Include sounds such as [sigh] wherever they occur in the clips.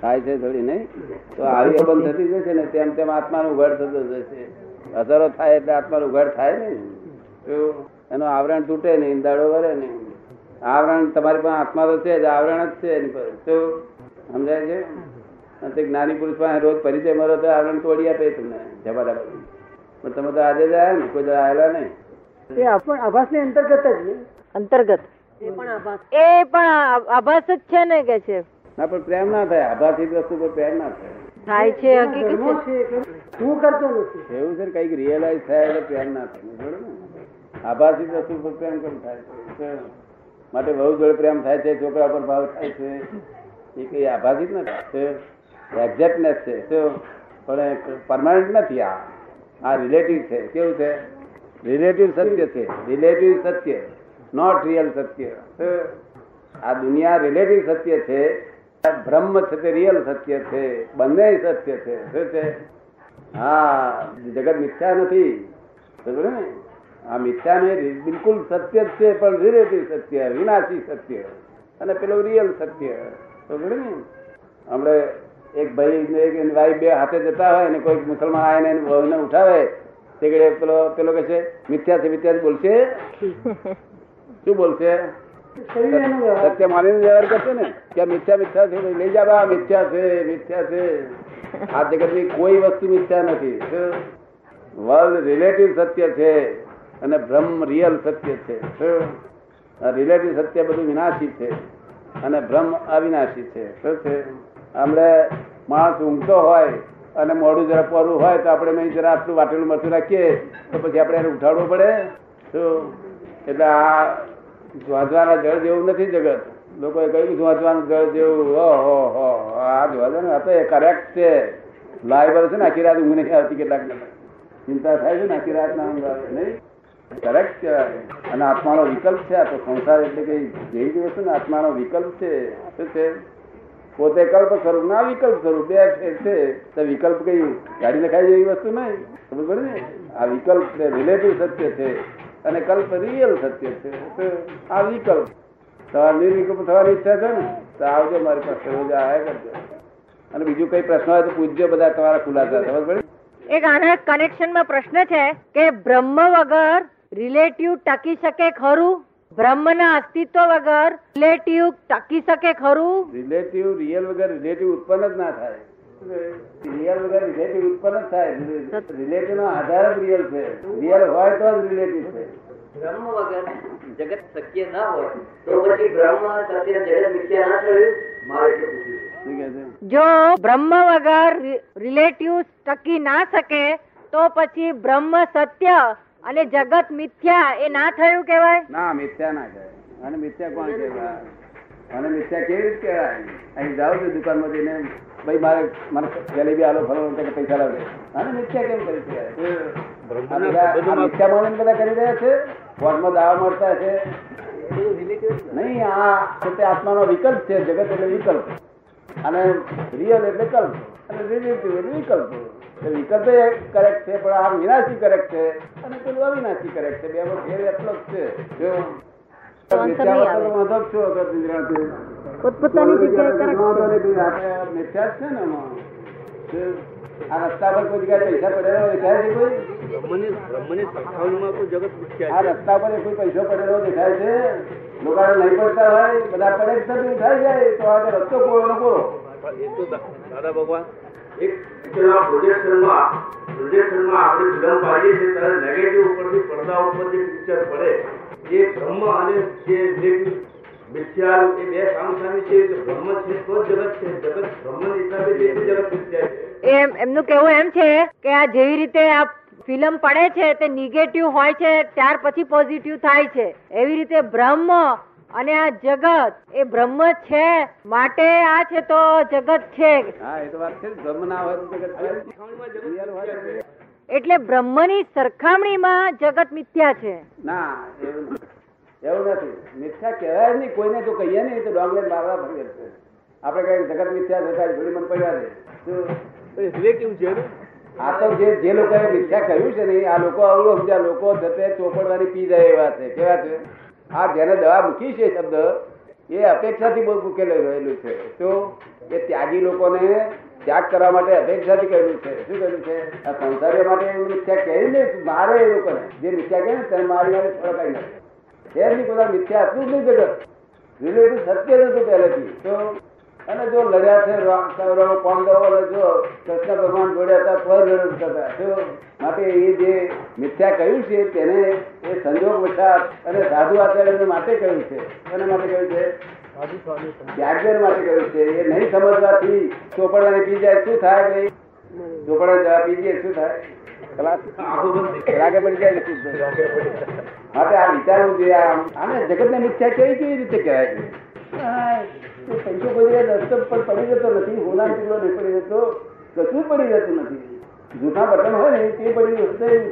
થાય છે થોડી નહીં? તો આવી બંધ થતી જશે ને તેમ તેમ આત્માનું ઉઘાડ થતો જશે. અસરો થાય એટલે આત્માનું ઉઘાડ થાય ને. એનું આવરણ તૂટે નહીં દાડો વરે નહીં. આવરણ તમારી પાસે આત્મા તો છે જ આવરણ જ છે એની પર તો સમજાય છે? અને તે જ્ઞાની પુરુષ પાસે રોજ પરિચય મળો તો આવરણ તોડી આપે તમને જબરદસ્ત પણ તમે તો આજે જ આવ્યા ને કોઈ આવેલા નહીં. એ આપણ આભાસની અંતર્ગત જ અંતર્ગત. એ પણ આ- આભાસ જ છે ને કે છે? ના પણ પ્રેમ ના થાય. આભાસી વસ્તુ પર પ્રેમ ના થાય. થાય છે હકીકત છે. છે હું કરતો નથી. એવું છે કંઈક રિયલાઇઝ થાય એટલે પ્રેમ ના થાય. બરોબર ને? વસ્તુ પર પ્રેમ કેમ થાય? છે? માટે બહુ જોડે પ્રેમ થાય છે છોકરા પર ભાવ થાય છે. એ કઈ આભાસી જ નથી. એક્ઝેક્ટનેસ છે? પણ પરમાનન્ટ નથી આ. આ રિલેટિવ છે. કેવું છે? રિલેટિવ સત્ય છે. રિલેટિવ સત્ય. નોટ રિયલ સત્ય. આ દુનિયા રિલેટિવ સત્ય છે. બ્રહ્મ છે તે રિયલ સત્ય છે બંને સત્ય છે. શું છે? હા જગત મિથ્યા નથી. બરોબર ને? આ મિથ્યા ને બિલકુલ સત્ય જ છે પણ રિલેટિવ સત્ય વિનાશી સત્ય. અને પેલું રિયલ સત્ય. બરોબર ને? હમણે એક ભાઈ એક ભાઈ બે હાથે જતા હોય ને કોઈક મુસલમાન આવીને એની વહુને ઉઠાવે તે પેલો પેલો કહે છે મિથ્યા છે મિથ્યા બોલશે? [laughs] શું બોલશે? સત્ય માનીને વ્યવહાર કરશે ને, કે મિથ્યા મિથ્યા છે લઈ જા બા મિથ્યા છે મિથ્યા છે. આ જગતની કોઈ વસ્તુ મિથ્યા નથી. વર્લ્ડ રિલેટિવ સત્ય છે અને બ્રહ્મ રિયલ સત્ય છે. રિલેટિવ સત્ય બધું વિનાશી છે અને બ્રહ્મ અવિનાશી છે. શું છે? આપણે માણસ ઊંઘતો હોય અને મોડું જરા પોરું હોય તો આપણે મેં જરા આટલું વાટેલું મરચું રાખીએ, તો પછી આપણે એને ઉઠાડવું પડે. શું? એટલે આ વાંચવાના જળ જેવું નથી જગત. લોકોએ કહ્યું વાંચવાનું જળ જેવું. હો હો આ જોવા ને આ તો કરેક્ટ છે. લાઈવ છે ને? આખી રાત ઊંઘ નહીં આવતી કેટલાક ચિંતા થાય છે ને આખી રાત ના ઊંઘ આવે, નહીં? કરેક્ટ કહેવાય. અને આત્માનો વિકલ્પ છે આ તો સંસાર એટલે કે જેવી જે વસ્તુ ને આત્માનો વિકલ્પ છે. શું છે પોતે કલ્પ સ્વરૂપ ના વિકલ્પ સ્વરૂપ બે છે તો વિકલ્પ કઈ ગાડી નખાય જેવી વસ્તુ નહીં? ખબર ને? આ વિકલ્પ છે રિલેટિવ સત્ય છે. અને કલ્પ રિયલ સત્ય છે. આ વિકલ્પ. તમારે નિર્વિકલ્પ થવાની ઈચ્છા છે ને તો આવજો મારી પાસે રોજ આયા કરજો. અને બીજું કઈ પ્રશ્ન હોય તો પૂછજો બધા તમારા ખુલાસા ખબર પડી? એક આના કનેક્શનમાં પ્રશ્ન છે કે બ્રહ્મ વગર રિલેટિવ ટકી શકે ખરું? બ્રહ્મના અસ્તિત્વ વગર રિલેટિવ ટકી શકે ખરું? રિલેટિવ રિયલ વગર રિલેટિવ ઉત્પન્ન જ ના થાય. રિયલ વગર રિલેટિવ ઉત્પન્ન જ થાય. રિલેટિવ નો આધાર જ રિયલ છે. રિયલ હોય તો જ રિલેટિવ છે. બ્રહ્મ વગર જગત શક્ય ના હોય તો પછી બ્રહ્મ સત્ય જગત મિથ્યા ના થયું? મારે જો બ્રહ્મ વગર રિલેટિવ ટકી ના શકે તો પછી બ્રહ્મ સત્ય અને જગત મિથ્યા એ ના થયું કેવાય ના મિથ્યા ના કહેવાય. અને મિથ્યા કોણ કહેવાય? અને મિથ્યા કેવી રીતે કહેવાય? અહીં જાઓ છો દુકાનમાં જઈને. ભાઈ મારે મને જલેબી આલો કે પૈસા લાવજે અને મિથ્યા કેમ કરી મિથ્યા માનીને બધા કરી રહ્યા છે? કોર્ટમાં દાવા મળતા છે? નહીં આ પોતે આત્માનો વિકલ્પ છે જગત એટલે વિકલ્પ. અને રિયલ એટલે કલ્પ અને રિલેટિવ એટલે વિકલ્પ. વિકલ્પ કરેક્ટ છે પણ આ વિનાશી કરેક્ટ છે. અને પેલું અવિનાશી કરેક્ટ છે. બે ફેર એટલો જ છે. જો પોતપોતાની જગ્યાએ correct વાંધો નહીં, ભાઈ, આપણે મિથ્યા જ છે ને આ રસ્તા પર કોઈ જગ્યાએ પૈસા પડેલો દેખાય છે કોઈ? આ રસ્તા પર કોઈ પૈસો પડેલો દેખાય છે? લોકોને નહીં પડતા હોય બધા પડે જાય તો આ રસ્તો કોરો નો કોરો એક પિક્ચરના પ્રોજેક્શનમાં પ્રોજેક્શનમાં આપણે ફિલ્મ પાડીએ છીએ ત્યારે નેગેટિવ ઉપરથી પડદા ઉપર પિક્ચર પડે. એ બ્રહ્મ અને જે મિથ્યા એ બે સામસામી છે કે બ્રહ્મ છે તો જગત છે. જગત બ્રહ્મ હિસાબે જે જગત મિથ્યા છે. એમ એમનું કહેવું એમ છે કે આ જેવી રીતે આ ફિલ્મ પડે છે તે નેગેટિવ હોય છે ત્યાર પછી પોઝિટિવ થાય છે. એવી રીતે બ્રહ્મ અને આ જગત એ બ્રહ્મ છે માટે આ છે તો જગત છે. હા એ તો વાત છે બ્રહ્મ ના હોય જગત છે. એટલે સરખામણીમાં જગત મિથ્યા છે. ના એવું નથી. મિથ્યા કહેવાય નહીં. કોઈને જો કહીએ નહીં તો ડોંગરે મારવા ફરી જશે આપણે કઈ જગત મિથ્યા થતા જોડી મન પડ્યા છે. શું? આ તો જે જે લોકોએ મિથ્યા કહ્યું છે ને આ લોકો અવળું સમજ્યા. લોકો જતે ચોપડવાની પી જાય એવા છે. કેવા છે? આ જેને દવા મૂકી છે શબ્દ એ અપેક્ષાથી બહુ મૂકેલો રહેલું છે. તો એ ત્યાગી લોકોને ત્યાગ કરવા માટે અપેક્ષાથી કહેલું છે. શું કહ્યું છે? આ સંસારીઓ માટે મિથ્યા કહે ને મારે એ લોકોને. જે મિથ્યા કહે ને તેને મારી ફરક ફરકાઈ નાખે. નહીં બધા મિથ્યા હતું જ નહીં જગત. રિલેટિવ સત્ય જ હતું પહેલેથી. તો અને જો લડ્યા છે પાંડવો જો કૃષ્ણ ભગવાન જોડ્યા હતા તો લડત હતા જો માટે એ જે મિથ્યા કહ્યું છે તેને એ સંજોગ વશાત અને સાધુ આચાર્ય માટે કહ્યું છે. એના માટે કહ્યું છે? ત્યાગર માટે કહ્યું છે. એ નહીં સમજવાથી ચોપડાને પી જાય શું થાય ભાઈ? ચોપડા જવા પી જાય શું થાય? ખલાસ? રાગે પડી જાય શું થાય? માટે આ વિચારવું જોઈએ આને જગત ને મિથ્યા કેવી કેવી રીતે કહેવાય છે? પૈસો કોઈ રસ્તો પર પડી જતો નથી હોના ટુકડો નહીં પડી જતો કશું પડી જતું નથી. જૂઠા બટન હોય ને તે પડી જશે એવું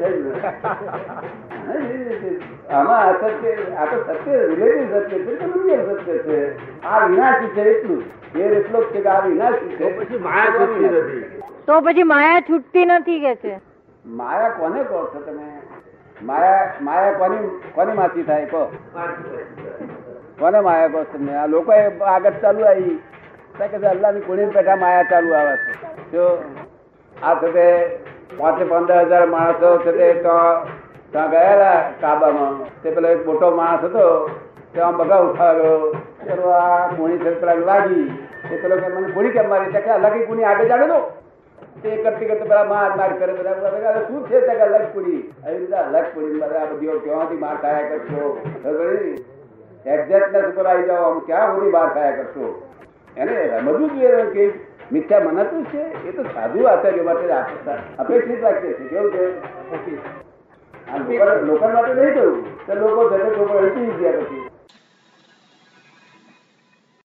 થઈ. આમાં અસત્ય આ તો સત્ય રિલેટિવ સત્ય છે કે દુનિયા સત્ય છે. આ વિનાશી છે એટલું. એ એટલો જ છે કે આ વિનાશી છે. પછી માયા છૂટતી નથી. તો પછી માયા છૂટતી નથી કે છે? માયા કોને કહો છો તમે? માયા માયા કોની કોની માસી થાય, કહો. કોને માયા કહો તમને આ લોકો આગળ ચાલુ આવી. તો કે અલ્લાહની કુણી પેઠા માયા ચાલુ આવે છે. જો આ છે પાંચ પંદર હજાર માણસો છે તે તો ત્યાં ગયેલા કાબામાં. તે પેલો એક મોટો માણસ હતો, તે આમ બગા ઉઠાવ્યો. ચલો આ કુણી છે પેલા લાગી. એ પેલો કે, મને કુણી કેમ મારી? તે કે અલગ કુણી આગળ જાડે તો. તે કરતી કરતી માર માર કરે બધા બધા શું છે તે કે આવી રીતે અલગ બધા આ ક્યાંથી માર ખાયા કરશો. એક્ઝેક્ટનેસ ઉપર આવી જાઓ આમ ક્યાં સુધી માર ખાયા કરશો? એને જોઈએ કે મિથ્યા મનાતું છે. એ તો સાધુ આચાર્ય માટે અપેક્ષિત વાક્ય છે. કેવું છે? લોકો માટે નહીં થયું. તો લોકો જગત ઉપર અટકી ગયા પછી.